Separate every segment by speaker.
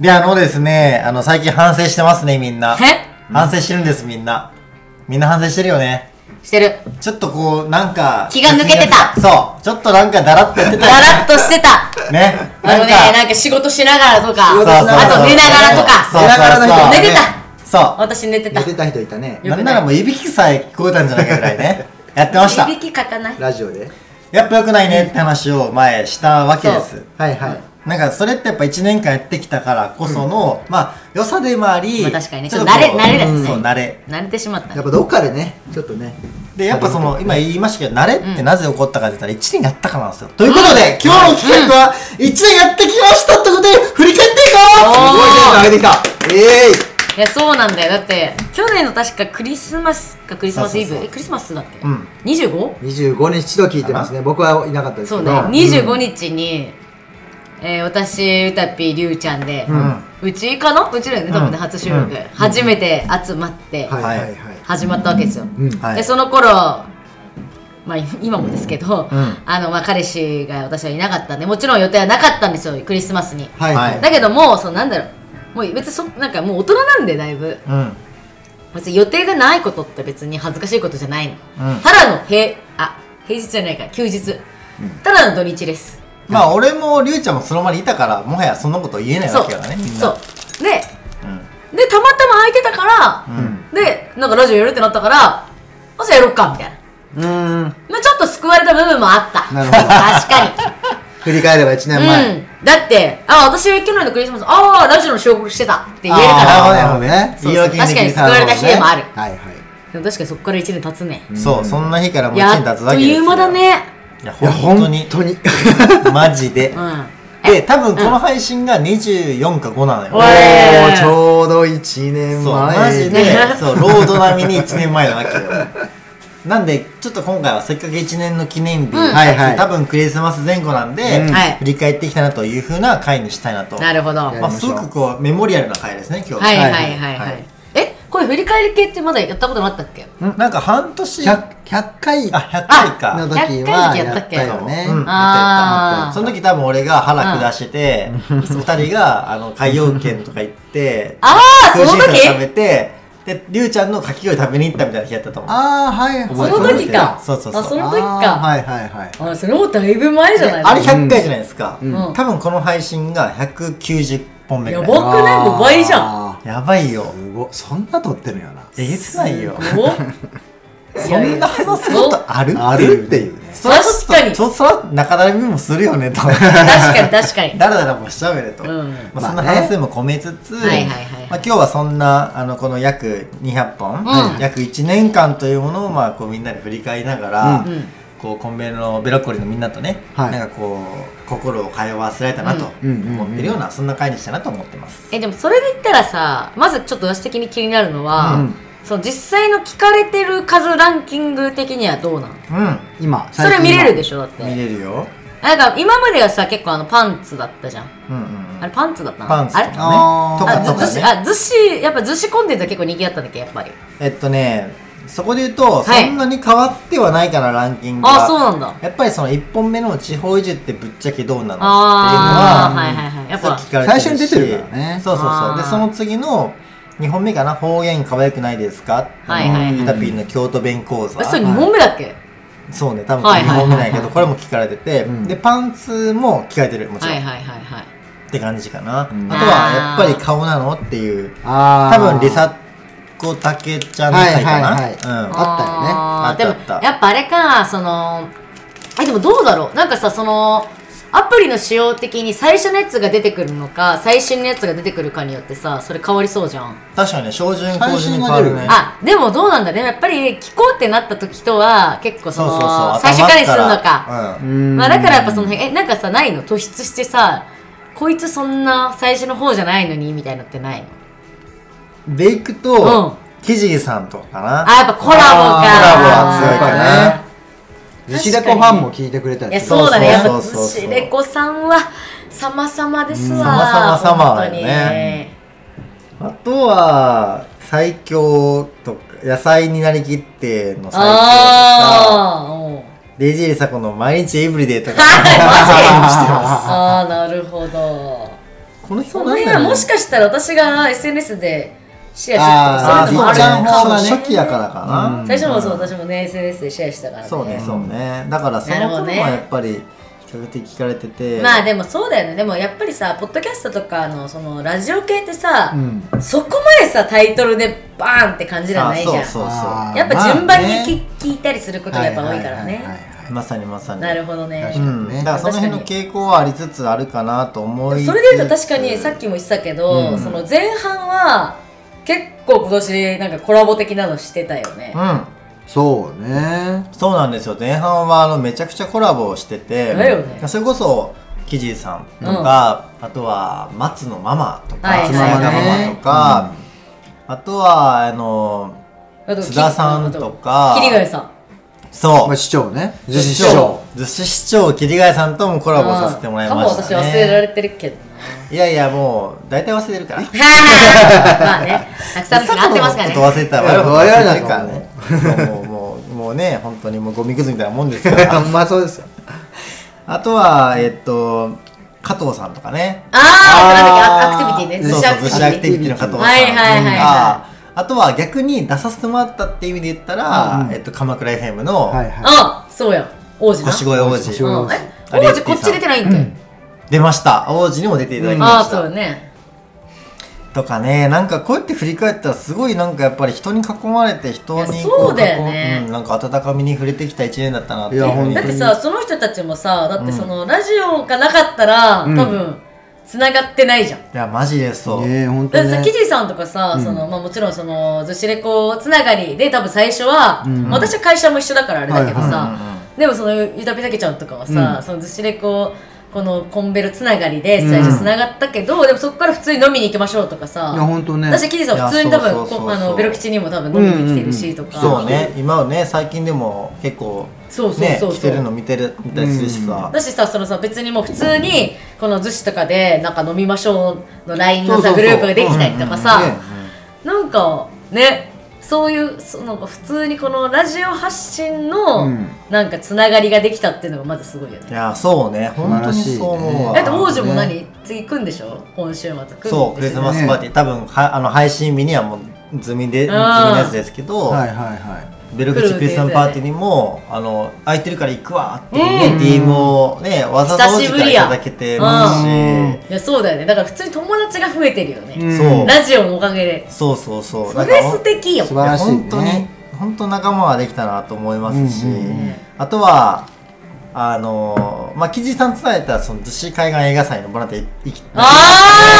Speaker 1: で、あのですね、あの、最近反省してますね、みんな。
Speaker 2: え？
Speaker 1: 反省してるんです、みんな。みんな反省してるよね。
Speaker 2: してる。
Speaker 1: ちょっとこう、なんか。
Speaker 2: 気が抜けてた
Speaker 1: そう。ちょっとなんかだらっとやってた
Speaker 2: だ
Speaker 1: よ
Speaker 2: らっとしてた。
Speaker 1: ね？
Speaker 2: あのね、なんか仕事しながらとか、
Speaker 1: そうそうそう
Speaker 2: あと寝ながらと
Speaker 1: そう
Speaker 2: か、
Speaker 1: そう
Speaker 3: 寝ながらの人
Speaker 1: そう
Speaker 2: 寝てた。
Speaker 1: そ
Speaker 2: 私寝てた
Speaker 3: 寝。てた人いたね
Speaker 2: な
Speaker 1: んならもういびきさえ聞こえたんじゃないかぐらいね。やってました
Speaker 2: い。びきかかない。
Speaker 3: ラジオで
Speaker 1: やっぱ良くないねって話を前したわけです。
Speaker 3: はいはい
Speaker 1: なんかそれってやっぱ1年間やってきたからこその、まあ良さでもあり、
Speaker 2: まあ確かにね。
Speaker 1: ちょっ
Speaker 2: と慣れ慣れですね。
Speaker 1: そう慣れ。
Speaker 2: 慣れてしまった。ね。
Speaker 3: やっぱどっかでねちょっとね。
Speaker 1: でやっぱその今言いましたけど慣れってなぜ起こったかって言ったら1年やったからなんですよ、ということで、今日の企画は1年やってきましたってことで振り返っていこう。
Speaker 3: すごいテンション上げてきたえ
Speaker 2: いや、そうなんだよ。だって、去年の確かクリスマスかクリスマスイブ。え、クリスマスだっけ？
Speaker 1: うん
Speaker 2: ?25?
Speaker 3: えー、25日と聞いてますね。僕はいなかったですけど。
Speaker 2: そうね。25日に、えー、私、うたぴー、りゅうちゃんで、うちかな？うちだよね、多分ね、
Speaker 1: うん。
Speaker 2: 初収録。初めて集まって、始まったわけですよ。で、その頃、まあ、今もですけど、
Speaker 1: うん。
Speaker 2: あの、まあ、彼氏が私はいなかったんで、もちろん予定はなかったんですよ、クリスマスに。
Speaker 3: はい。は
Speaker 1: はい。い
Speaker 2: だけどもう、そう、なんだろう、もう別にそ、なんかもう大人なんで、だいぶ。
Speaker 1: うん。
Speaker 2: 別に予定がないことって別に恥ずかしいことじゃないの。
Speaker 1: うん。
Speaker 2: ただの平、あ、平日じゃないから、休日。ただの土日です。
Speaker 1: まあ俺もりゅうちゃんもその場にいたからもはやそんなこと言えないわけだからねみんな
Speaker 2: そう。で、
Speaker 1: うん
Speaker 2: で、たまたま空いてたから、
Speaker 1: うん
Speaker 2: で、なんかラジオやるってなったから、まずやろっか、みたいな。
Speaker 3: うーん
Speaker 2: まあちょっと救われた部分もあった。
Speaker 3: なるほど
Speaker 2: 確か
Speaker 3: 振り返れば1
Speaker 2: に。
Speaker 3: 年前、
Speaker 2: うん。だって、あ、私は去年のクリスマス、ああ、ラジオの収録してたって言える
Speaker 1: あー
Speaker 2: から。
Speaker 1: なるほどね
Speaker 2: そう
Speaker 1: 言い訳に
Speaker 2: 確かに救われた日でもある。
Speaker 3: はいはい
Speaker 2: でも確かにそこから1年経つね。
Speaker 1: そうそんな日からもう1
Speaker 2: や
Speaker 1: 年経つ
Speaker 2: っと
Speaker 1: わけですよ
Speaker 2: いう間だね。
Speaker 1: いや本当に。
Speaker 3: 本当に。
Speaker 1: マジで。
Speaker 2: うん。
Speaker 1: で多分この配信が24か5なのよ。
Speaker 2: お
Speaker 3: ちょうど1年前。
Speaker 1: そうマジでそうロード並みに1年前なわけよ。なんでちょっと今回はせっかく1年の記念日、
Speaker 2: うん。
Speaker 3: はいはい。
Speaker 1: 多分クリスマス前後なんで、
Speaker 3: うん。
Speaker 2: はい。
Speaker 1: 振り返っていきたいなというふうな回にしたいなと。
Speaker 2: なるほど。
Speaker 1: まあ、すごくこうメモリアルな回ですね今日
Speaker 2: は。いはい
Speaker 3: は
Speaker 2: はい。い
Speaker 1: は
Speaker 2: はい。い。え、これ振り返り系ってまだやったことなかったっけ？
Speaker 1: なんか半年
Speaker 3: ？100, 100回
Speaker 1: あ100回か。
Speaker 3: の
Speaker 2: 100
Speaker 3: 時
Speaker 2: 回の
Speaker 3: はやったよね、
Speaker 1: うんその時多分俺が腹下してて、二人があの海洋圏とか行って
Speaker 2: あー
Speaker 1: 空
Speaker 2: その時？
Speaker 1: 食べてでりゅうちゃんのかき氷食べに行ったみたいな日やったと思う。
Speaker 3: ああはい
Speaker 2: その時か。
Speaker 1: そうそうそう。
Speaker 2: あ、その時か。
Speaker 3: はいはいはい。
Speaker 2: あ、それもだいぶ前じゃない
Speaker 1: であれ100回じゃないですか、
Speaker 3: うん。
Speaker 2: うん。
Speaker 1: 多分この配信が190本目ぐらい。
Speaker 2: やばくないもう倍じゃん。
Speaker 3: あ
Speaker 1: やばいよ。
Speaker 3: ーすごい。そんな撮ってるんやな
Speaker 1: えげつないよ。
Speaker 2: お
Speaker 1: そんな話すことある？
Speaker 3: ある。っていうね。
Speaker 1: そら
Speaker 2: 確かに。
Speaker 1: ちょっとそら中だらみもするよねと
Speaker 2: 確かに確かに。
Speaker 1: だらだらもしちゃうよねと、
Speaker 2: うん
Speaker 1: まあ、そんな話も込めつつ、
Speaker 2: はいはいはいはい
Speaker 1: まあ、今日はそんなあのこの約200本、
Speaker 2: うん
Speaker 1: 約1年間というものをまあこうみんなで振り返りながら。こうコンビニのベロッコリーのみんなとね、
Speaker 3: はい
Speaker 1: なんかこう心を通わせられたなと思ってるようなそんな回にしたなと思ってます。
Speaker 2: え、でもそれで言ったらさ、まずちょっと私的に気になるのは、
Speaker 3: うん
Speaker 2: その実際の聞かれてる数ランキング的にはどうなの
Speaker 1: うん、
Speaker 3: 今
Speaker 2: それ見れるで
Speaker 3: し
Speaker 2: しょだって。
Speaker 1: 見れるよ。
Speaker 2: なんか今まではさ、結構あのパンツだったじゃん。
Speaker 1: うんうん
Speaker 2: あれパンツだったの？あれ
Speaker 1: パンツとかね
Speaker 3: あー
Speaker 1: とか
Speaker 2: あ、
Speaker 1: とかね。
Speaker 2: ずずしあ、ずし、やっぱずしコンテンツは結構人気だったんだっけ、やっぱり。
Speaker 1: えっとねそこで言うと、
Speaker 2: はい。
Speaker 1: そんなに変わってはないかなランキングが。
Speaker 2: あ、そうなんだ。
Speaker 1: やっぱりその1本目の地方移住ってぶっちゃけどうなのっていうのは
Speaker 2: はいはいはい。やっぱ
Speaker 1: さっき、聞かれてるし。
Speaker 3: 最初に出てるからね。
Speaker 1: そうそうそう。
Speaker 2: あー。
Speaker 1: でその次の2本目かな方言可愛くないですか
Speaker 2: はいはいはい。
Speaker 1: ユタピーの京都弁講座。
Speaker 2: えそれ2本目だっけ？
Speaker 1: そうね多分2
Speaker 2: はいはいはいはい。
Speaker 1: 本目なんやけどこれも聞かれてて、
Speaker 3: うん。
Speaker 1: でパンツも聞かれてるもちろん、
Speaker 2: はいはいはいはい。
Speaker 1: って感じかな、
Speaker 3: うん。
Speaker 1: あとはやっぱり顔なのっていう。
Speaker 3: あー。
Speaker 1: 多分リサコたけちゃんの回かな、
Speaker 3: はいはいはい。
Speaker 1: うん。
Speaker 3: あったよね。
Speaker 2: でも
Speaker 1: あったあった。
Speaker 2: やっぱあれかそのえでもどうだろう？なんかさそのアプリの仕様的に最初のやつが出てくるのか最新のやつが出てくるかによってさそれ変わりそうじゃん。
Speaker 1: 確かにね標準
Speaker 3: 最
Speaker 1: 工事
Speaker 3: 新が出る
Speaker 1: に変わるね。
Speaker 2: あでもどうなんだねやっぱり聞こうってなった時とは結構その最初からにするの
Speaker 1: 頭
Speaker 2: か、
Speaker 1: うん。
Speaker 3: うん
Speaker 2: まあ、だからやっぱその辺えなんかさないの？突出してさこいつそんな最初の方じゃないのにみたいのってないの？
Speaker 1: でいくと、
Speaker 2: うん。
Speaker 1: キジさんとかかな。
Speaker 2: あやっぱコラボか
Speaker 1: コラボは強いかな。
Speaker 3: ね寿司レコファンも聞いてくれた
Speaker 2: いや
Speaker 3: りする。
Speaker 2: そうだね。やっぱ
Speaker 1: そうそうそうそう。
Speaker 2: 寿司レコさんは様々ですわ。
Speaker 1: うん。様々様よね。
Speaker 2: 本当に。
Speaker 1: あとは最強とか野菜になりきっての最強とかデイジーリサコの毎日エブリデイとか。
Speaker 2: ああなるほど。
Speaker 1: この
Speaker 2: 辺はもしかしたら私が SNS でシェアしてた。とかそういうのも
Speaker 1: 初期やからかな、
Speaker 3: うん。
Speaker 2: 最初もそう私もね SNS でシェアしたからね。
Speaker 1: そうねそうね。だからその頃はやっぱり比較的聞かれてて。
Speaker 2: まあでもそうだよね。でもやっぱりさポッドキャストとかのそのラジオ系ってさ、
Speaker 3: うん。
Speaker 2: そこまでさタイトルでバーンって感じじゃないじゃん。やっぱ順番に聞,、聞いたりすることがやっぱ多いからね、
Speaker 1: まさにまさに。
Speaker 2: なるほどね。
Speaker 3: 確か
Speaker 1: うん、
Speaker 3: ね。
Speaker 1: だからその辺の傾向はありつつあるかなと思いつつ。
Speaker 2: それで言うと確かにさっきも言ってたけど、
Speaker 1: うん。
Speaker 2: その前半は結構今年なんかコラボ的なのしてたよね、
Speaker 1: うん。
Speaker 3: そうね。
Speaker 1: そうなんですよ。前半はあのめちゃくちゃコラボをしてて。
Speaker 2: だよね。
Speaker 1: それこそキジーさんとか、あとは松のママとか
Speaker 2: はい
Speaker 1: 松永ママとか、あとはあの津田さんとか
Speaker 2: 桐ヶ谷さん
Speaker 1: そう。
Speaker 3: まあ市長ね。
Speaker 1: 寿
Speaker 3: 市
Speaker 1: 司市長。寿司市長桐ヶ谷さんともコラボさせてもらいましたね。
Speaker 2: かも私忘れられてるけど
Speaker 1: いやいやもう大体忘れるから。
Speaker 2: な まあね。たくさんの人が会ってますからね。
Speaker 1: こと忘れた我々忘れかね。もうもうもうね本当にもうゴミくずみたいなもんですから。
Speaker 3: あんまそうですよ。
Speaker 1: あとはえっと加藤さんとかね。
Speaker 2: ああなんだっけアクティビティね。
Speaker 1: そうそう寿司アクティビティ。の加藤さん。
Speaker 2: はいはいはいはい
Speaker 1: ああとは逆に出させてもらったっていう意味で言ったら、えっと、鎌倉 FM の
Speaker 3: はいはい。
Speaker 2: あそうや。王子な。
Speaker 1: 星越王子。
Speaker 2: うん。え
Speaker 1: あれ
Speaker 2: 王子こっち出てないんかい
Speaker 1: 出ました。王子にも出ていただき
Speaker 2: ああ
Speaker 1: ました、
Speaker 2: そうよね。
Speaker 1: とかねなんかこうやって振り返ったらすごいなんかやっぱり人に囲まれて人に
Speaker 2: そうだよね。
Speaker 1: 囲うんなんか温かみに触れてきた一年だったなって
Speaker 2: だってさその人たちもさだってそのラジオがなかったら
Speaker 3: うん。
Speaker 2: 多分繋がってないじゃん。
Speaker 1: いやマジでそう、
Speaker 3: ねえ本当
Speaker 2: だってさ、
Speaker 3: ね
Speaker 2: キジさんとかさ、そのまあ、もちろんそのずしレコつながりで多分最初は、
Speaker 3: ん。
Speaker 2: まあ私は会社も一緒だからあれだけどさ、
Speaker 3: はい
Speaker 1: はいうんうん。
Speaker 2: でもそのゆたぴたけちゃんとかはさ、
Speaker 3: うん。
Speaker 2: そのずしレコこのコンベルつながりで最初つながったけど、でもそこから普通に飲みに行きましょうとかさ
Speaker 3: いや本当ね。
Speaker 2: 私キジさん普通に多分
Speaker 1: いやそうそうそうそう。
Speaker 2: こあのベロ吉にも多分飲みに来てるしとか、
Speaker 1: そうね今はね最近でも結構
Speaker 2: そうそう
Speaker 1: ね
Speaker 2: そうそう。
Speaker 1: 来てるの見てる見たりするしさ、
Speaker 2: だしさそのさ別にもう普通にこの逗子とかでなんか飲みましょうの LINE の
Speaker 3: そうそうそう。
Speaker 2: さグループができたりとかさ、
Speaker 3: ね
Speaker 2: なんかねそういうその普通にこのラジオ発信の
Speaker 3: うん。
Speaker 2: なんかつながりができたっていうのがまずすごいよね。
Speaker 1: いやそうね。本当にそう思うわ。
Speaker 2: だって王子も
Speaker 3: ね。
Speaker 2: 何次来んでしょ？今週末来る
Speaker 1: そうクリスマスパーティー、多分はあの配信日にはもう済みで済みのやつですけど、
Speaker 3: はいはいは
Speaker 1: ベルグチクリスマスパーティーにもあの空いてるから行くわっていうね、
Speaker 2: うん。
Speaker 1: DM をねわざわざいただけてますし、
Speaker 3: うん。
Speaker 2: いやそうだよね。だから普通に友達が増えてるよね、ラジオのおかげで。
Speaker 1: そうそうそう。
Speaker 2: それ素敵よ。
Speaker 3: 素晴らしいね。
Speaker 1: 本当に本当仲間はできたなと思いますし、
Speaker 3: うんうんうん。
Speaker 1: あとはあのまあキジさん伝えたらその逗子海岸映画祭のボランティア行き
Speaker 2: ああ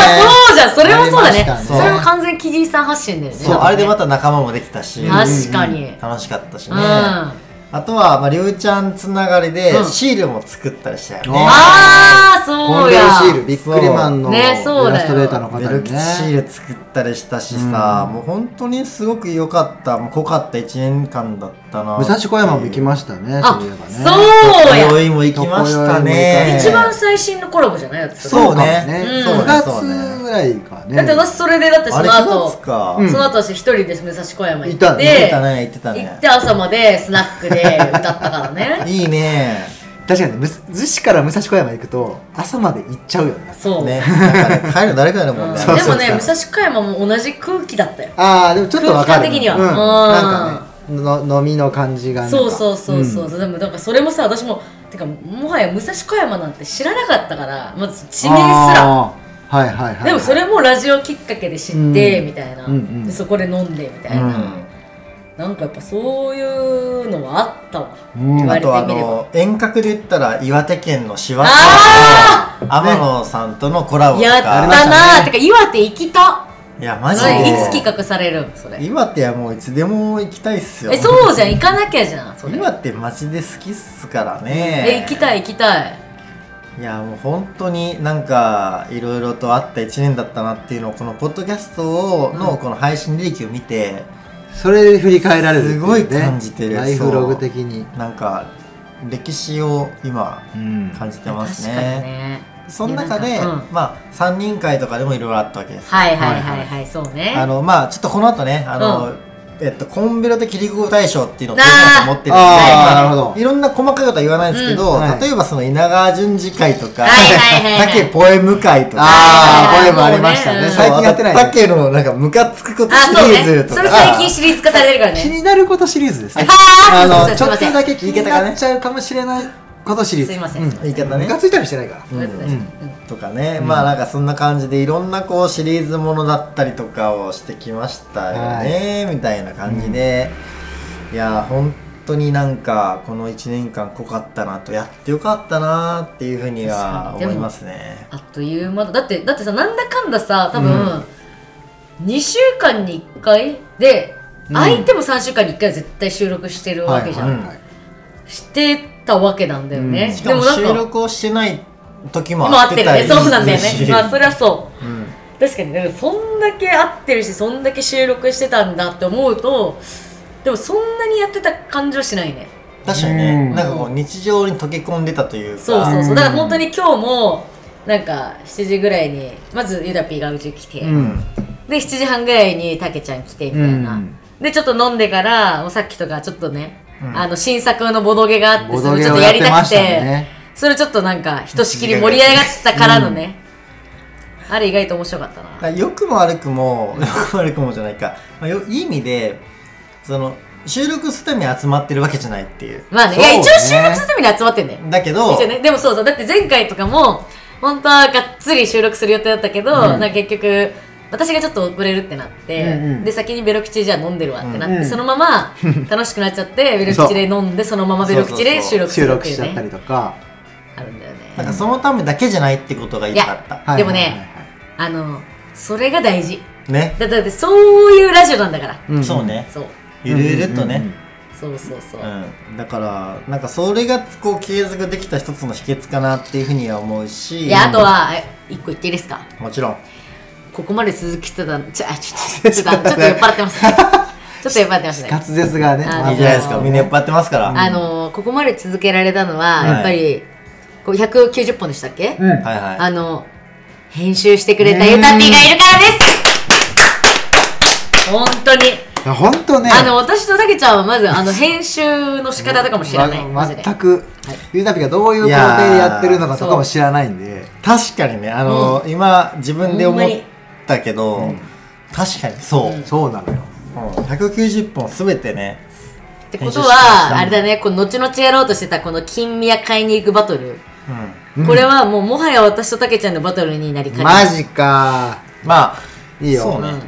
Speaker 2: そうじゃん。それもそうだね。
Speaker 3: ありました
Speaker 1: ね。
Speaker 2: それも完全キジさん発信だよね。
Speaker 1: そう、あれでまた仲間もできたし。
Speaker 2: 確かに、
Speaker 1: 楽しかったしね、
Speaker 2: うん
Speaker 1: あとは、まあ、りゅうちゃんつながりで
Speaker 2: うん。
Speaker 1: シールも作ったりしたよね、
Speaker 2: ああ
Speaker 3: コンベル
Speaker 2: そうや
Speaker 3: シールビックリマンのイ
Speaker 2: ねそうだよ。
Speaker 3: ラストレーターの方
Speaker 1: ベル
Speaker 3: にね。
Speaker 1: キシール作ったりしたしさ、もう本当にすごく良かった。もう濃かった1年間だったな。
Speaker 3: 武蔵小山も行きましたね
Speaker 2: あ
Speaker 3: そういえばね。
Speaker 2: そうや。
Speaker 1: 宵も行きましたね。
Speaker 2: 一番最新のコラボじゃないだってそ
Speaker 1: うね。そう
Speaker 3: 9
Speaker 1: ね。そうね
Speaker 3: 月ぐらいかね。
Speaker 2: だって私それでだってその
Speaker 1: 9月
Speaker 2: 後
Speaker 1: か、
Speaker 3: うん。
Speaker 2: その後私一人で武蔵小山行って。
Speaker 1: 言ってたね言ってた
Speaker 2: 行
Speaker 1: ね
Speaker 2: って朝までスナックで歌ったからね。
Speaker 1: いいね。
Speaker 3: 確かに逗子から武蔵小山行くと朝まで行っちゃうよね。
Speaker 2: そう、
Speaker 1: ね。帰るの誰かだもんね。
Speaker 2: でもね武蔵小山も同じ空気だったよ。
Speaker 3: ああでもちょっとわかる。
Speaker 2: 空気感的には。
Speaker 3: うん、
Speaker 2: うん。
Speaker 3: なんかねの飲みの感じがなんか
Speaker 2: そうそうそうそう、でもだからそれもさ私もてかもはや武蔵小山なんて知らなかったからまず地名すら
Speaker 3: はいはいはい。はい
Speaker 2: でもそれもラジオきっかけで知って、
Speaker 3: うん。
Speaker 2: みたいな、
Speaker 3: うんうん。
Speaker 2: でそこで飲んでみたいな、
Speaker 1: うん。
Speaker 2: なんかやっぱそういうのはあったわ、
Speaker 3: うん。
Speaker 1: あとあの遠隔で言ったら岩手県の柴田
Speaker 2: あ
Speaker 1: と天野さんとのコラボと
Speaker 2: やったなー、
Speaker 3: ね
Speaker 2: てか岩手行きた。
Speaker 1: いやマジ
Speaker 2: い
Speaker 1: で
Speaker 2: つ企画されるんそれ。
Speaker 1: 岩手はもういつでも行きたいっすよ。
Speaker 2: えそうじゃん。行かなきゃじゃんそれ。
Speaker 1: 岩手マジで好きっすから
Speaker 2: え
Speaker 1: ね
Speaker 2: 行きたい行きたい
Speaker 1: いやもう本当になんかいろいろとあった1年だったなっていうのをこのポッドキャストをのこの配信履歴を見て
Speaker 3: それで振り返られるってうね。
Speaker 1: すごい感じてる。
Speaker 3: ライフログ的に。
Speaker 1: なんか歴史を今
Speaker 3: うん
Speaker 1: 感じてます
Speaker 2: 確かに
Speaker 1: ね。
Speaker 2: ね
Speaker 1: その中で、
Speaker 2: いやなんか
Speaker 1: まあ3人会とかでもいろいろあったわけです
Speaker 2: はいはいはいはい。そうね。
Speaker 1: あのまあちょっとこの後ねあの、
Speaker 3: は
Speaker 1: えっと、コンベロで切り込む大賞っていうのを
Speaker 2: あー。
Speaker 1: 持ってるんで、
Speaker 3: あーなるほど。
Speaker 1: いろんな細かいことは言わないんですけど、
Speaker 3: うんはい。
Speaker 1: 例えばその稲川淳二会とか、竹ポエム会とか、
Speaker 3: ああ、
Speaker 2: はいはいはい
Speaker 3: 声もありましたね。最近やってない。
Speaker 1: 竹のなんかムカつくこと
Speaker 2: あ
Speaker 1: シリーズとか、
Speaker 2: それ最近シリーズ化されてるから
Speaker 3: 気
Speaker 2: ね
Speaker 3: になることシリーズですね。
Speaker 2: あー
Speaker 3: の、ちょっとだけ気になっちゃうかもしれないことシリーズ。
Speaker 2: すいません。
Speaker 3: う
Speaker 1: 言い方ね。
Speaker 3: ムカついたりしてないから。
Speaker 2: そうですね
Speaker 1: とかね、まあなんかそんな感じでいろんなこうシリーズものだったりとかをしてきましたよね、みたいな感じで、いや本当になんかこの1年間濃かったなとやってよかったなっていうふうには
Speaker 2: 確かに。
Speaker 1: 思いますね。
Speaker 2: あっという間だ。だってだってさなんだかんださ多分、
Speaker 1: うん。
Speaker 2: 2週間に1回で、
Speaker 3: うん。
Speaker 2: 相手も3週間に1回は絶対収録してるわけじゃん、
Speaker 3: はい。はいはい
Speaker 2: してたわけなんだよね、
Speaker 3: うん。
Speaker 1: しかも収
Speaker 2: でもなんか
Speaker 1: 録をしてない時も
Speaker 2: 今合ってる。ね
Speaker 1: り
Speaker 2: そうなんだよね。まあそれはそう。
Speaker 1: うん。
Speaker 2: 確かにでもそんだけ合ってるしそんだけ収録してたんだって思うとでもそんなにやってた感じはしないね。
Speaker 1: 確かにね、
Speaker 3: うん。
Speaker 1: なんかこう日常に溶け込んでたというか。
Speaker 2: そうそうそう。
Speaker 3: うん。
Speaker 2: だから本当に今日もなんか7時ぐらいにまずゆだぴーがうち来て、
Speaker 3: うん。
Speaker 2: で7時半ぐらいにたけちゃん来てみたいな、
Speaker 3: うん。
Speaker 2: でちょっと飲んでからもうさっきとかちょっとね、
Speaker 1: うん
Speaker 2: あの新作のボドゲがあってそれちょっと
Speaker 3: をや
Speaker 2: りたくて。それちょっとなんかひとしきり盛り上がったからのね、あれ意外と面白かったな。
Speaker 1: 良くも悪くも 良くも悪くもじゃないか、まあ、よいい意味でその収録するために集まってるわけじゃないっていう。
Speaker 2: まあねいや一応収録するために集まってんだよ
Speaker 1: だけど
Speaker 2: でもそうそう。だって前回とかも本当はがっつり収録する予定だったけど、
Speaker 3: うん。
Speaker 2: な結局私がちょっと遅れるってなって、
Speaker 3: うんうん。
Speaker 2: で先にベロ口じゃあ飲んでるわってなって、
Speaker 3: うん
Speaker 2: そのまま楽しくなっちゃって ベロ口で飲んでそのままベロ口で収録す
Speaker 3: 収
Speaker 2: るっていう
Speaker 3: 録しちゃったり
Speaker 2: ね
Speaker 3: とか。
Speaker 2: あるんだよね。
Speaker 1: なんかそのためだけじゃないってことが言いたかった。
Speaker 3: はい
Speaker 2: でもね
Speaker 3: はいはい。はい
Speaker 2: あのそれが大事。
Speaker 1: ね、
Speaker 2: だだってそういうラジオなんだから、
Speaker 3: うん。
Speaker 1: そうね。
Speaker 2: そう。
Speaker 1: ゆるゆるっとね、
Speaker 3: うんうんうん。
Speaker 2: そうそうそう、
Speaker 1: うん。だからなんかそれがこう継続できた一つの秘訣かなっていうふうには思うし。
Speaker 2: いやあとはえ一個言っていいですか？
Speaker 1: もちろん
Speaker 2: ここまで続きてたちょあちょっとちょっとちょっと酔っ払ってます。ね ちょっと酔っ払ってますね。
Speaker 3: 滑舌がね。
Speaker 2: あの
Speaker 1: いいじゃないですかみんな酔っ払ってますから、
Speaker 2: あのここまで続けられたのは、
Speaker 1: はい
Speaker 2: やっぱりこう190本でしたっけ、
Speaker 3: うん。
Speaker 1: はいはい。
Speaker 2: あの編集してくれたゆたぴーがいるからです。本当に、
Speaker 3: 本当ね。
Speaker 2: あの私とたけちゃんはまずあの編集の仕方とかも知らない、マ
Speaker 3: ま全く、ゆうたぴがどういう工程でやってるのかとかも知らないんで。
Speaker 1: 確かにね。あの、今自分で思ったけど、
Speaker 3: うん。
Speaker 1: 確かにそう、
Speaker 3: そうなのよ。
Speaker 1: うん。190本すべてね
Speaker 2: ってことはあれだねこの後々やろうとしてたこの金宮買いに行くバトル、
Speaker 1: うん。
Speaker 2: これはもうもはや私とたけちゃんのバトルになりかねない。
Speaker 3: マジか。
Speaker 1: まあ
Speaker 3: いいよ。
Speaker 1: そうね、
Speaker 2: う
Speaker 1: うんん。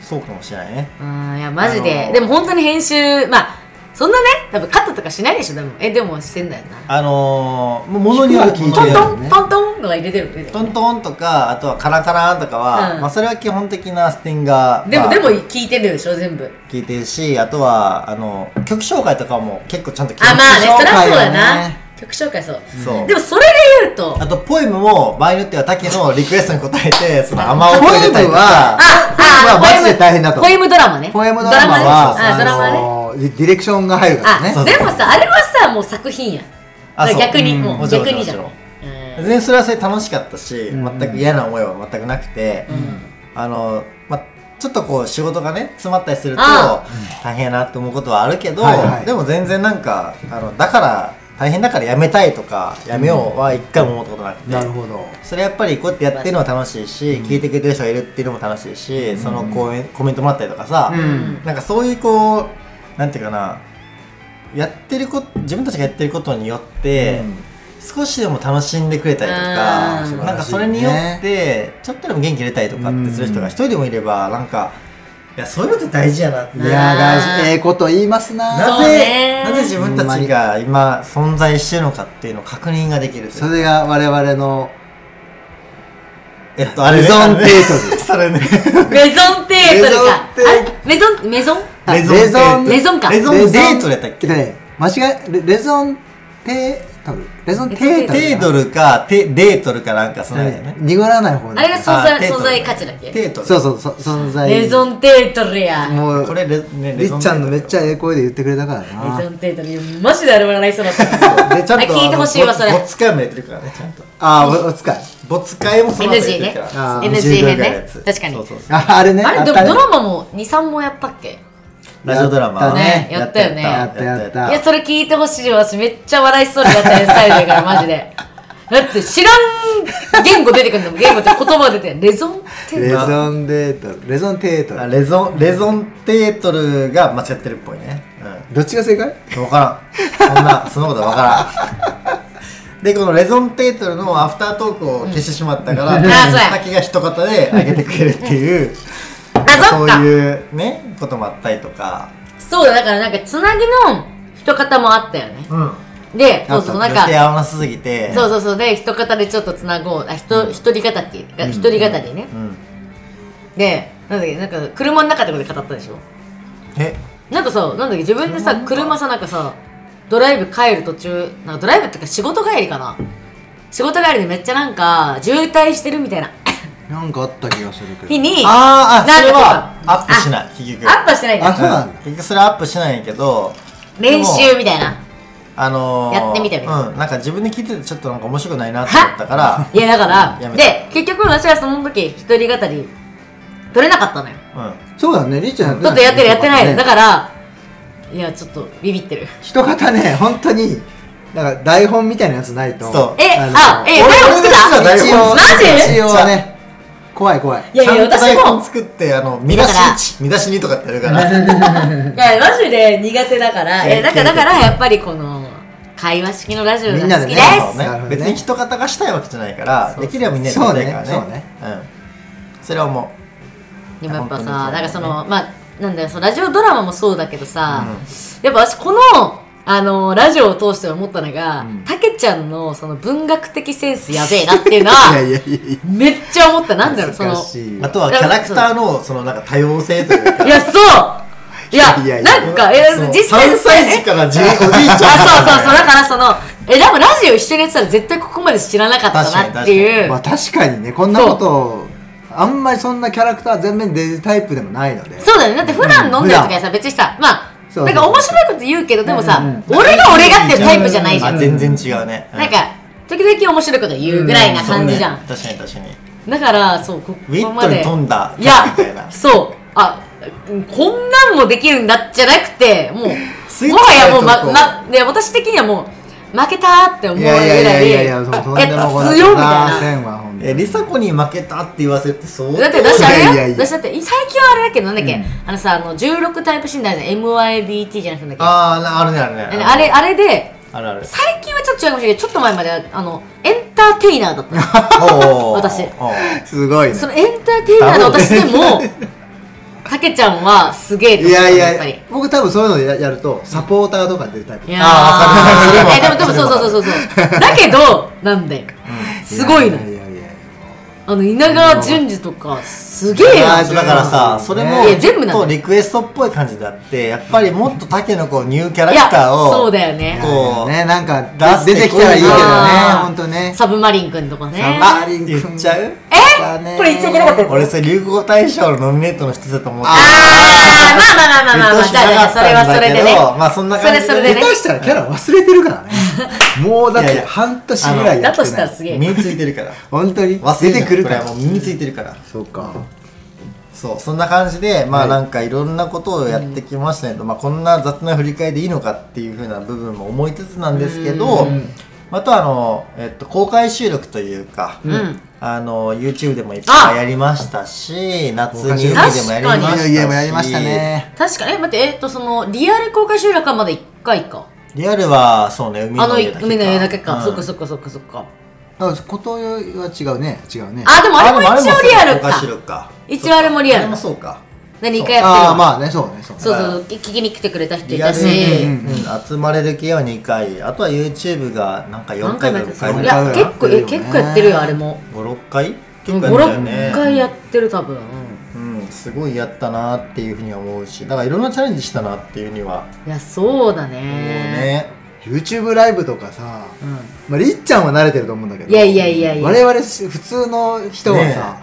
Speaker 1: そうかもしれないね。
Speaker 2: うんいやマジで、
Speaker 1: あのー
Speaker 2: でも本当に編集まあそんなね多分カットとかしないでしょでも。えでもしてんだよな。
Speaker 1: あのー、もう物による
Speaker 3: 聞く
Speaker 2: トン
Speaker 1: 物による
Speaker 2: トントントンとか入れてる入れてる。
Speaker 1: トントンとかあとはカラカランとかは、
Speaker 2: うん。
Speaker 1: まあ、それは基本的なスティンガー
Speaker 2: でも、
Speaker 1: まあ
Speaker 2: でも聞いてるでしょ全部。
Speaker 1: 聞いてるしあとはあの曲紹介とかも結構ちゃんと聞いて
Speaker 2: あまあねそりゃそうだ
Speaker 3: 介
Speaker 2: な。
Speaker 3: はね
Speaker 2: 曲紹介そう。
Speaker 1: そう。
Speaker 2: でもそれで言うと。
Speaker 1: あとポエムも場合によっては竹のリクエストに答えて その雨音入れたりとか
Speaker 2: あ
Speaker 3: ポエムはマジで大変だと。
Speaker 2: ポエムドラマね。
Speaker 3: ポエムドラマは、
Speaker 2: ドラマね
Speaker 3: のディレクションが入るから
Speaker 2: あ
Speaker 3: ね。
Speaker 1: そう
Speaker 2: でもさあれはさもう作品や逆に
Speaker 3: うん。
Speaker 2: もう逆にじゃん。
Speaker 1: 全然それはそれ楽しかったし、
Speaker 3: うん。
Speaker 1: 全く嫌な思いは全くなくて、あの、ま、ちょっとこう仕事がね詰まったりすると
Speaker 2: あ
Speaker 1: 大変やなって思うことはあるけど、でも全然なんかあのだから大変だからやめたいとかやめようは一回も思ったことなくて、
Speaker 3: なるほど。
Speaker 1: それやっぱりこうやってやってるのは楽しいし、聞いてくれてる人がいるっていうのも楽しいし、そのコメコメントもらったりとかさ、
Speaker 3: うん。
Speaker 1: なんかそういうこうなんていうかなやってること自分たちがやってることによって、少しでも楽しんでくれたりとか、
Speaker 2: うん
Speaker 1: なんかそれによってちょっとでも元気出たりとかってする人が一人でもいればなんかいやそういうのって大事やなって。
Speaker 3: いやー、大事。ええこと言いますな。
Speaker 1: なぜ
Speaker 2: ね。
Speaker 1: なぜ自分たちが今存在してるのかっていうのを確認ができる
Speaker 3: それが我々の
Speaker 1: えっとあれね。
Speaker 3: メゾンテートル。
Speaker 1: それね。
Speaker 2: メゾンテートルか。
Speaker 3: メゾン
Speaker 2: メゾンメゾン？
Speaker 3: あ
Speaker 1: レゾン
Speaker 3: レゾン
Speaker 2: レゾンか
Speaker 1: レゾンデートルやったっけ？
Speaker 3: 間違え、レレゾンテートル。レゾンテートル。
Speaker 1: テードルかテデートルかなんかそのやつね。
Speaker 3: 濁らない方
Speaker 2: あれが存
Speaker 1: あテートル。
Speaker 2: 在存在価値だっけ？
Speaker 1: テートル。
Speaker 3: そうそう、そ存在。
Speaker 2: メゾンテートルや。
Speaker 3: もう、
Speaker 1: これレね
Speaker 3: りっちゃんのめっちゃええ声で言ってくれたから
Speaker 2: メ
Speaker 3: な
Speaker 2: ゾ。ンテートル。マジであれ笑いそうだった。
Speaker 1: でちゃんと
Speaker 2: あ聞いてほしいわそれ。
Speaker 1: ボツ会も入れてるからねちゃんと。
Speaker 3: あー、おお使い。
Speaker 1: ボツ会もその
Speaker 2: NG ね。
Speaker 1: るから
Speaker 3: あー
Speaker 2: NG 編ね確かに。
Speaker 1: そうそうそう。
Speaker 3: あ、あれね。
Speaker 2: あれでもドラマも23本やったっけ？
Speaker 1: ラジオドラマ
Speaker 2: ね。やったよね。
Speaker 3: やったやった。
Speaker 2: いやそれ聞いてほしいわ。私めっちゃ笑いそうになったねスタイルだからマジで。だって知らん言語出てくるんだもん言語って言葉出てレゾンって
Speaker 3: レゾンデート。レゾンテート。
Speaker 1: あレゾンレゾンテートルが間違ってるっぽいね。
Speaker 3: どっちが正解？
Speaker 1: うん分からん。そんなそんなこと分からんでこのレゾンテートルのアフタートークを消してしまったから、
Speaker 2: ん。あそうや。
Speaker 1: 滝が一言で上げてくれるっていう
Speaker 2: あそ
Speaker 1: そう
Speaker 2: っか
Speaker 1: いうねこともあったりとか。
Speaker 2: そうだだからなんかつなぎの一方もあったよね。
Speaker 1: うん。
Speaker 2: でそうそうなんか
Speaker 1: 合わなさすぎて。
Speaker 2: そうそうそうで一方でちょっとつなごう。あひと一人語りが一人語りね。
Speaker 1: うん。
Speaker 2: でなんだっけなんか車の中でこで語ったでしょ。
Speaker 1: え？
Speaker 2: なんかさなんだっけ自分でさ
Speaker 1: 車
Speaker 2: さなんかさドライブ帰る途中なんかドライブっていうか仕事帰りかな。仕事帰りでめっちゃなんか渋滞してるみたいな。
Speaker 3: なんかあった気がするけど。
Speaker 2: 日に
Speaker 1: あーあそれはアップしない結局。
Speaker 2: アップはしてないんだ。よ
Speaker 3: あそうなんだ。
Speaker 1: 結局それはアップしないけど
Speaker 2: 練習みたいな。
Speaker 1: あのー、
Speaker 2: やってみてみたいな。
Speaker 1: うんなんか自分で聞いててちょっとなんか面白くないなって思ったから
Speaker 2: いやだから
Speaker 1: やめた。
Speaker 2: で結局私はその時一人語り取れなかったのよ。
Speaker 1: うん。
Speaker 3: そうだねりっちゃん
Speaker 2: ちょっとやってるやってない。のだ
Speaker 3: ら
Speaker 2: からいやちょっとビビってる。
Speaker 3: 人方ね本当になんか台本みたいなやつないと。
Speaker 1: そう。
Speaker 2: え
Speaker 3: の
Speaker 2: あえ
Speaker 1: 俺
Speaker 2: 台本作った？マジ？
Speaker 3: 一応ね。怖い怖い。
Speaker 2: いやいや私
Speaker 1: 台本
Speaker 2: も
Speaker 1: 作ってあの見出し
Speaker 2: だから。
Speaker 1: 1見出し2とかってやるから。
Speaker 2: いやマジで苦手だから。えだからだからやっぱりこの会話式のラジオが
Speaker 3: みんなでね。
Speaker 2: 好きです
Speaker 1: ね
Speaker 3: ね。
Speaker 1: 別に人方がしたいわけじゃないから
Speaker 2: そう
Speaker 1: できればみんなでやりたいからね。
Speaker 3: そうね。
Speaker 1: うん。それは思
Speaker 2: でもやっぱさ
Speaker 1: 本当にそう。だね
Speaker 2: だからそのまあなんだよそのラジオドラマもそうだけどさ、
Speaker 1: う
Speaker 2: やっぱ私このあのラジオを通して思ったのが
Speaker 3: うん。
Speaker 2: たけ、ちゃんのその文学的センスやべえなっていうのは
Speaker 3: いやいやいやいや。
Speaker 2: めっちゃ思った。なんだろうその
Speaker 1: あとはキャラクターのそのなんか多様性というか。
Speaker 2: いやそう。いや
Speaker 3: いやいや。
Speaker 2: なんかえ
Speaker 1: そう。
Speaker 2: 実際
Speaker 1: 3歳児からじおじいちゃん
Speaker 2: あそうそうそう。だからそのえでもラジオ一緒にやってたら絶対ここまで知らなかったなっていう。
Speaker 3: まあ確かにね。こんなことをあんまりそんなキャラクター全面出るタイプでもないので。
Speaker 2: そうだよね。だって普段飲んでる時はさ別にさまあ
Speaker 3: そう
Speaker 2: なんか面白いこと言うけどでもさ、
Speaker 3: うんうん。
Speaker 2: 俺が俺がっていうタイプじゃないじゃん、
Speaker 1: あ全然違うね。
Speaker 2: なんか時々面白いこと言うぐらいな感じじゃん、
Speaker 1: そうね。確かに確かに。
Speaker 2: だからそうこ
Speaker 1: ウィットに
Speaker 2: こまで。
Speaker 1: 富んだ。
Speaker 2: いや
Speaker 1: みたいな。
Speaker 2: そう。あこんなんもできるんだじゃなくてもう もはやもう、まま、で私的にはもう負けたーって思う
Speaker 3: い
Speaker 2: ぐらい
Speaker 3: やいやいやいやそのとんでもござい
Speaker 2: 強みたい
Speaker 3: ま
Speaker 2: な。
Speaker 3: せんわほんと
Speaker 1: えリサ子に負けたって言わせてそう？
Speaker 2: だって私あれよ
Speaker 3: いやいやいや。
Speaker 2: 私だって最近はあれだけどなんだっけ、
Speaker 3: うん。
Speaker 2: あのさあの16タイプ診断で MYBT じゃなくてなんだっ
Speaker 1: ああなあるねあるね。
Speaker 2: けあれあれで
Speaker 1: あるある。
Speaker 2: 最近はちょっと違うかもしれないけどちょっと前まではあのエンターテイナーだった 私。
Speaker 3: すごいね。
Speaker 2: そのエンターテイナーの私でもたけちゃんはすげえと思う
Speaker 3: いやいや
Speaker 2: やっぱり。
Speaker 3: 僕多分そういうのややるとサポーターとか出るタイプ
Speaker 2: いやー
Speaker 1: あーわかる
Speaker 2: えでもでもそうそうそうそうそう。だけどなんだよすごいの
Speaker 3: やいやいや
Speaker 2: あの稲川淳二とかすげえな
Speaker 3: あー
Speaker 1: だからさそれも
Speaker 2: 全部
Speaker 1: とリクエストっぽい感じであってやっぱりもっとタケのこうニューキャラクターを
Speaker 2: そうだよね。
Speaker 1: こう
Speaker 3: ね。なんか
Speaker 1: 出して
Speaker 3: 出てきたらいいけどね
Speaker 2: あー
Speaker 3: ほんとね。
Speaker 2: サブマリンくんとかね。
Speaker 3: サブマリン
Speaker 1: 言っちゃう？
Speaker 2: え？
Speaker 3: ね
Speaker 2: これ言っちゃいけなかったやつ？
Speaker 1: 俺それ流行語大賞のノミネートの一つだと思って
Speaker 2: あーまあまあまあまあまあまあそれはそれでね。
Speaker 1: まあそんな感じ
Speaker 2: それそれでね。
Speaker 3: 下手したらキャラ忘れてるからね もうだって半年ぐらいや
Speaker 2: だと
Speaker 3: ってない。
Speaker 2: したらすげえ。
Speaker 1: 身についてるから。
Speaker 3: 本当に？
Speaker 1: 忘れ
Speaker 3: 出てくるから。
Speaker 1: もう身についてるから。
Speaker 3: そうか。
Speaker 1: そうそんな感じでまあ
Speaker 3: はい。
Speaker 1: なんかいろんなことをやってきましたけど、まあこんな雑な振り返りでいいのかっていうふうな部分も思いつつなんですけど
Speaker 2: うん。
Speaker 1: あとはあの、えっと、公開収録というか、
Speaker 2: うん。
Speaker 1: あの YouTube でもいっぱいやりましたし夏に海でもやりましたし。
Speaker 3: いやいややりましたね。
Speaker 2: 確かに。え待ってえっとそのリアル公開収録はまだ1回か
Speaker 1: リアルはそうね海
Speaker 2: あの
Speaker 1: の家だけか。
Speaker 2: 海の家だけか、
Speaker 1: うん。
Speaker 2: そっかそっかそっかそっか。
Speaker 3: あことよは違うね。違うね。
Speaker 2: あでもあれも一応リアルか。一応あれもリアル。
Speaker 1: あれもそうか。
Speaker 2: で2回やってるわ
Speaker 3: ああまあねそうねそうね。
Speaker 2: そうそう聞きに来てくれた人いたし、
Speaker 1: リアルに、
Speaker 3: うん
Speaker 1: うん集まれる系は2回。あとは YouTube がなんか4
Speaker 2: 何
Speaker 1: 回か
Speaker 2: 回もやって
Speaker 1: 5回ぐ
Speaker 2: るいや結構え結構やってるよあれも。
Speaker 1: 56回？結構やったよね。
Speaker 2: 56回やってる多分。
Speaker 1: うんすごいやったなっていうふうには思うしだからいろんなチャレンジしたなっていうには。
Speaker 2: いやそうだ
Speaker 1: 思う
Speaker 2: ね。
Speaker 1: ね
Speaker 3: YouTube ライブとかさ
Speaker 2: うん。
Speaker 3: まありっちゃんは慣れてると思うんだけど
Speaker 2: いやいやいやいや。
Speaker 3: 我々普通の人はさ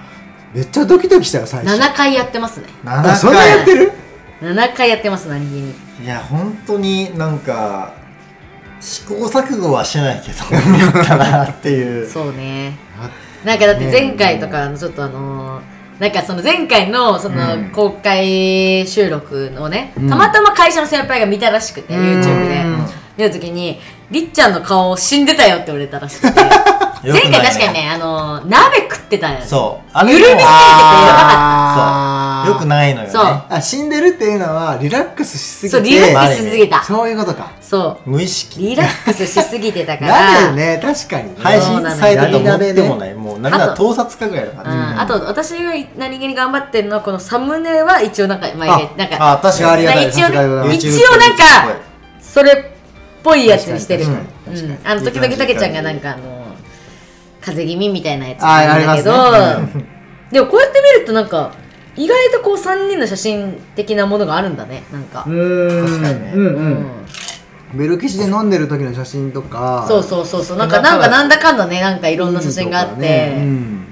Speaker 3: めっちゃドキドキしたよ最初。
Speaker 2: 7回やってますね。
Speaker 1: 7
Speaker 3: あそんなやってる
Speaker 2: ？7回やってます何気に。
Speaker 1: いや本当になんか試行錯誤はしてないけど やったなっていう。
Speaker 2: そうね。
Speaker 3: あ
Speaker 2: なんかだって前回とかちょっとあのーなんかその前回のその
Speaker 1: うん。
Speaker 2: 公開収録をね、
Speaker 3: うん。
Speaker 2: たまたま会社の先輩が見たらしくて、
Speaker 3: うん。
Speaker 2: YouTube で。
Speaker 3: うん。
Speaker 2: 見た時にりっちゃんの顔死んでたよって。言われたらしくて 前回確かにねあの鍋食ってたよね。
Speaker 1: そう。あ
Speaker 2: 緩みすぎててやばか
Speaker 1: そうよくないのよね。
Speaker 2: そう。
Speaker 3: あ死んでるっていうのはリラックスしすぎて。
Speaker 2: そうリラックスしすぎた。
Speaker 3: そういうことか。
Speaker 2: そう。
Speaker 1: 無意識。
Speaker 2: リラックスしすぎてたか
Speaker 3: な
Speaker 2: ら
Speaker 3: るね。確かに。ね
Speaker 1: 配信されたと思っても
Speaker 3: や
Speaker 1: ない。もうなんなら盗撮かぐらいの
Speaker 2: う
Speaker 1: 感
Speaker 2: ん、あと私が何気に頑張ってるのはこのサムネは一応なんか毎回なん
Speaker 1: じ
Speaker 2: か
Speaker 1: あ確かに。
Speaker 3: ありがたい。
Speaker 2: 一応なんかそれっぽいやつにしてる。うん。あの時々たけちゃんがなんかあの風邪気味みたいなやつなんだけど、
Speaker 3: あります
Speaker 2: でもこうやって見るとなんか意外とこう3人の写真的なものがあるんだねなんか。
Speaker 3: う、ーん。
Speaker 1: 確かにね。
Speaker 3: うんう
Speaker 2: うん。
Speaker 3: んベルキシで飲んでる時の写真とか
Speaker 2: そうそうそうそう。なんかなんかなんだかんだねなんかいろんな写真があって、
Speaker 3: うん。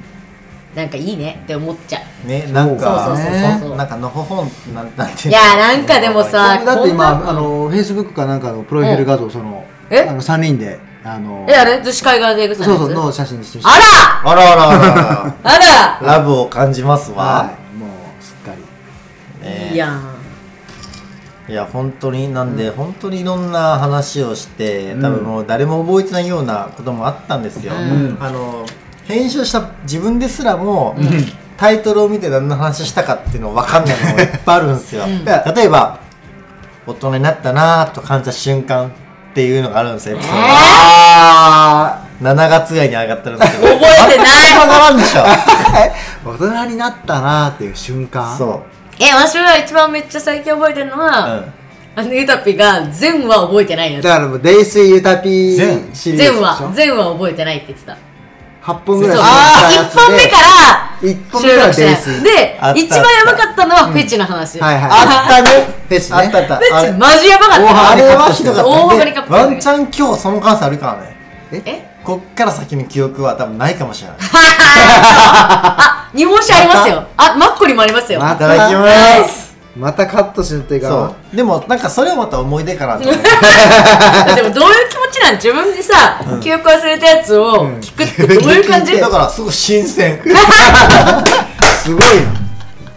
Speaker 2: なんかいいねって思っちゃう。
Speaker 1: ねなんか
Speaker 2: そうそうそうそう
Speaker 1: なんかのほほんなんなんて
Speaker 2: いやなんかでもさ
Speaker 3: 僕だって今
Speaker 2: な
Speaker 3: あのフェイスブックかなんかのプロフィール画像その
Speaker 2: え
Speaker 3: あの3人であの
Speaker 2: えあれ？逗子海岸で行く
Speaker 3: そうそうの写真にして
Speaker 2: あら！
Speaker 1: あらあらあら
Speaker 2: あら。
Speaker 1: あら！ラブを感じますわ。
Speaker 3: はい
Speaker 1: ね。
Speaker 2: いいやん
Speaker 1: いや本当になんで、本当にいろんな話をして
Speaker 3: うん。
Speaker 1: 多分もう誰も覚えてないようなこともあったんですよ、
Speaker 2: うん。
Speaker 1: あの編集した自分ですらも、タイトルを見て何の話したかっていうの分かんないのもいっぱいあるんですよ、
Speaker 2: うん。
Speaker 1: 例えば大人になったなと感じた瞬間っていうのがあるんですよ。エピソー？ドが
Speaker 3: あ
Speaker 1: 7月ぐらいに上がってるんですけど。
Speaker 2: 覚えてない。
Speaker 3: 大人になったなーっていう瞬間？
Speaker 1: そう
Speaker 2: え私は一番めっちゃ最近覚えてるのは、
Speaker 1: うん。
Speaker 2: あのゆたぴが全話覚えてないやつ。
Speaker 3: だからもう「泥酔ゆたぴ」
Speaker 1: 全
Speaker 3: シリーズ
Speaker 2: 全
Speaker 3: ょ？
Speaker 2: 話全話覚えてないって言ってた。
Speaker 3: 8本ぐらい
Speaker 2: そう
Speaker 3: しか
Speaker 2: 1本目から
Speaker 3: 一本目から
Speaker 2: 収録して。ない
Speaker 3: 泥酔
Speaker 2: で一番やばかったのはフェチの話、
Speaker 3: はいはい。
Speaker 1: あったね。
Speaker 3: フェチね。
Speaker 1: あったあった。
Speaker 2: フェチマジやばかった。
Speaker 1: あれはひどかった。
Speaker 2: 大幅にカット
Speaker 1: でワンチャン今日その可能性あるからね。
Speaker 2: え？
Speaker 1: こっから先の記憶は多分ないかもしれない。
Speaker 2: あ日本酒ありますよ。あマッコリもありますよ。
Speaker 3: ま
Speaker 1: いただきます。
Speaker 3: またカットしっていうか。
Speaker 1: そう。でもなんかそれはまた思い出かなと思って
Speaker 2: でもどういう気持ちなん？自分でさ、記憶忘れたやつを聞くってどういう感じ、
Speaker 1: だからすごい新鮮。
Speaker 3: すごい。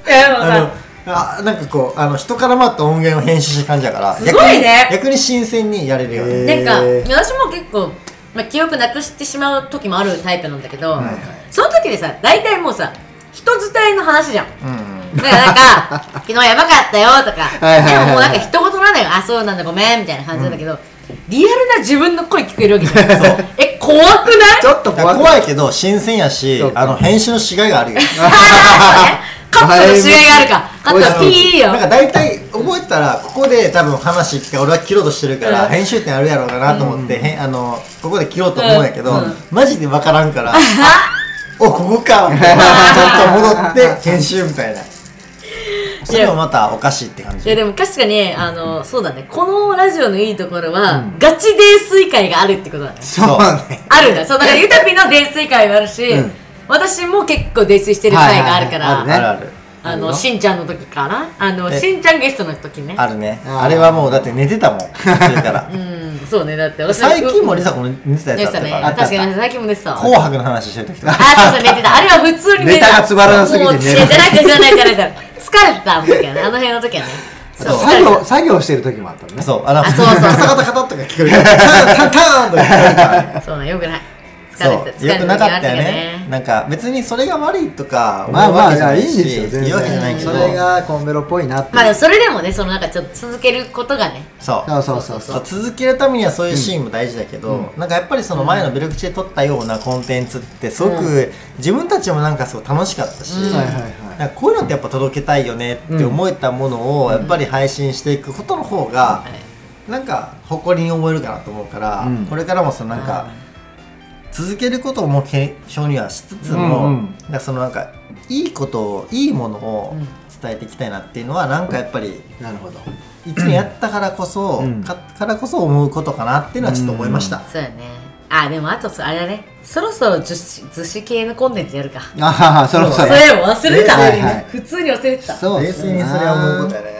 Speaker 2: でもさ
Speaker 1: あのあなんかこうあの人から回った音源を編集した感じだから
Speaker 2: すごいね。
Speaker 1: 逆に逆に新鮮にやれるよね、
Speaker 2: なんか
Speaker 3: えー
Speaker 2: 私も結構、まあ、記憶なくしてしまう時もあるタイプなんだけど、
Speaker 3: はいはい。
Speaker 2: その時でさ大体もうさ人伝いの話じゃん。
Speaker 1: うん。
Speaker 2: だからなんか 昨日やばかったよとか
Speaker 3: はいはいはいはい。
Speaker 2: でももうなんか一言なんだよあそうなんだごめんみたいな感じなんだけど、リアルな自分の声聞こえるわけじゃん。
Speaker 1: そう。
Speaker 2: え怖くない？
Speaker 3: ちょっと怖
Speaker 1: 怖いけど新鮮やしあの編集のしがいがあるよ
Speaker 2: カットのしがあるか。カットはピーよ。
Speaker 1: なんか大体覚えてたらここで多分話一回俺は切ろうとしてるから、
Speaker 2: うん。
Speaker 1: 編集点あるやろうかなと思って、へんあのここで切ろうと思うんやけど、
Speaker 2: うん。うん
Speaker 1: マジで分からんから おここかみたいな。ちょっと戻って 編集みたいな。それもまたおかしいって感じ。
Speaker 2: いやでも確かにあのそうだね。このラジオのいいところは、
Speaker 3: うん。
Speaker 2: ガチ泥酔会があるってことだね。
Speaker 3: そうね。
Speaker 2: あるんだ。よそうだからゆたぴの泥酔会もあるし、
Speaker 3: うん
Speaker 2: 私も結構泥酔してる会があるから、
Speaker 3: はいはい。はい
Speaker 1: あるある。
Speaker 2: あのしんちゃんの時かな？あの
Speaker 1: え。
Speaker 2: しんちゃんゲストの時ね。
Speaker 1: あるね。
Speaker 3: あ
Speaker 1: れはもうだって寝てたもん。
Speaker 2: うんそうね。だって私
Speaker 1: 最近もりさ
Speaker 2: こ
Speaker 1: この寝てたやつあった？
Speaker 2: ね
Speaker 1: から、
Speaker 2: 確かに最近も寝てたわ。
Speaker 1: 紅白の話してる時とか。
Speaker 2: あそうそう寝てた。あれは普通に寝てた。
Speaker 3: ネタがつまらなすぎて寝る。
Speaker 2: じゃないじゃないじゃないじゃない疲れてたあの時はね。あの辺の時はね。そう。
Speaker 3: 作業作業してる時もあったのね。
Speaker 1: そう。あの
Speaker 2: あそうそう
Speaker 1: カタカタカタとか聞こえる
Speaker 2: そうよくない疲
Speaker 1: そうよくなかったよね。なんか別にそれが悪いとか
Speaker 3: まあまあ
Speaker 1: わけじゃないい
Speaker 3: いんですよ
Speaker 1: し
Speaker 3: 全
Speaker 1: 言うわけじゃないけど
Speaker 3: 然。それがコンベロっぽいなって。
Speaker 2: まあでもそれでもねそのなんかちょっと続けることがね。
Speaker 1: そう。
Speaker 3: そうそうそう。
Speaker 1: そ
Speaker 3: そうう
Speaker 1: 続けるためにはそういうシーンも大事だけど、
Speaker 3: うん。
Speaker 1: なんかやっぱりその前のベルクチで撮ったようなコンテンツってすごく、
Speaker 2: う
Speaker 1: 自分たちもなんかすごい楽しかったし、
Speaker 2: うん。
Speaker 3: はいはいはい。
Speaker 1: なんかこういうのってやっぱ届けたいよねって思えたものをやっぱり配信していくことの方が
Speaker 2: はい。
Speaker 1: なんか誇りに思えるかなと思うから、
Speaker 3: うん。
Speaker 1: これからもそのなんか続けることを目標にはしつつも、
Speaker 3: うんうん。
Speaker 1: なんかそのなんかいいことをいいものを
Speaker 2: うん。
Speaker 1: 伝えていきたいなっていうのはなんかやっぱり
Speaker 3: なるほど。
Speaker 1: 一年やったからこそ、
Speaker 3: うん。
Speaker 1: かからこそ思うことかなっていうのはちょっと思いました、
Speaker 2: そうやね。あでもあとあれだね。そろそろ図紙系のコンテンツやるか。
Speaker 3: ああそろそろ。
Speaker 2: それ忘れてた、
Speaker 3: はいはい。
Speaker 2: 普通に忘れてた。
Speaker 3: そう
Speaker 1: 冷静にそれは思うことやね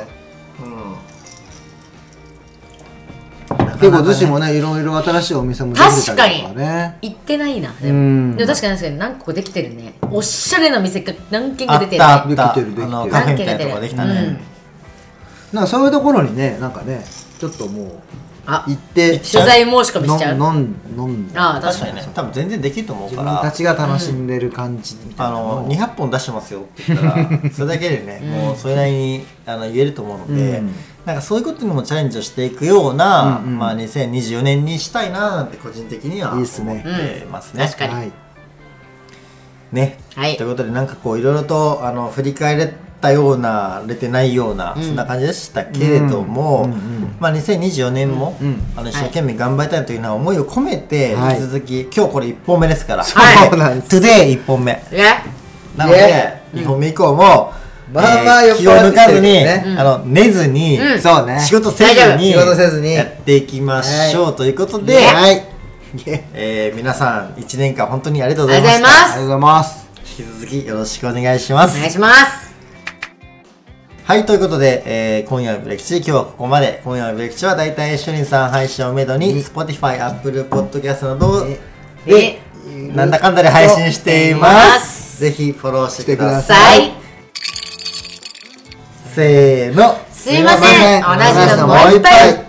Speaker 3: 結構逗子もねいろいろ新しいお店も出てたりとかね。
Speaker 2: 行ってないな。で
Speaker 3: うん。
Speaker 2: もでも確かに確かに何個かできてるね。おしゃれな店が何軒か出てるね。
Speaker 1: あったあった。
Speaker 3: できてるできてる
Speaker 1: カフェみたいなとこできたね、
Speaker 3: なんかそういうところにね。なんかねちょっともう
Speaker 2: あ
Speaker 3: 行って
Speaker 2: 取材申し込みしちゃう。
Speaker 3: 飲ん飲ん
Speaker 2: ああ確
Speaker 1: 確か
Speaker 2: かに
Speaker 1: にね。多分全然できると思う
Speaker 3: 自分
Speaker 1: から
Speaker 3: たちが楽しんでる感じみたい
Speaker 1: あ
Speaker 3: なの。を
Speaker 1: の200本出してますよって言ったら それだけでね、もうそれなりにあの言えると思うので、
Speaker 3: うん
Speaker 1: なんかそういうことにもチャレンジをしていくような、
Speaker 3: うんうん。
Speaker 1: まあ、2024年にしたいななんて個人的にはい
Speaker 3: いっすね。
Speaker 1: 思ってますね。
Speaker 2: 確かに。
Speaker 3: はい。
Speaker 1: ね、
Speaker 2: はい。
Speaker 1: ということでなんかこういろいろとあの振り返れたようなれてないような、
Speaker 2: うん。
Speaker 1: そんな感じでしたけれども、
Speaker 3: うんうんうん
Speaker 1: まあ、2024年も、
Speaker 3: うん
Speaker 1: あの一生懸命頑張りたいというような思いを込めて、
Speaker 3: はい。
Speaker 1: 引き続き今日これ1本目ですから、
Speaker 2: はい
Speaker 3: そうなんです。
Speaker 1: Today1 本目。
Speaker 2: え？
Speaker 1: なので、
Speaker 3: ね。
Speaker 1: 2本目以降も、
Speaker 3: まあまあ酔っ
Speaker 1: 気を抜かずに、
Speaker 3: ね。
Speaker 1: あの寝ずに、
Speaker 2: うん。
Speaker 3: そうね。
Speaker 1: 仕事せずに
Speaker 3: 仕事せずに。
Speaker 1: やっていきましょうということで、
Speaker 3: はい。
Speaker 1: えー皆さん1年間本当にありがとうご
Speaker 2: あ
Speaker 1: ざいました。
Speaker 2: りがとうございます。
Speaker 3: ありがとうございます。
Speaker 1: 引き続きよろしくお願いします。
Speaker 2: お願いします。
Speaker 1: はいということで、えー今夜のブレキチ今日はここまで。今夜のブレキチはだいたいシュリンさん配信をめどに Spotify、Apple Podcast など
Speaker 3: え
Speaker 1: で
Speaker 2: え
Speaker 1: なんだかんだで配信していま
Speaker 2: ます。
Speaker 1: ぜひフォローしてくだ
Speaker 3: してくだ
Speaker 1: さい
Speaker 2: さい
Speaker 1: せーの。
Speaker 2: すいません。同じのもう一
Speaker 3: 杯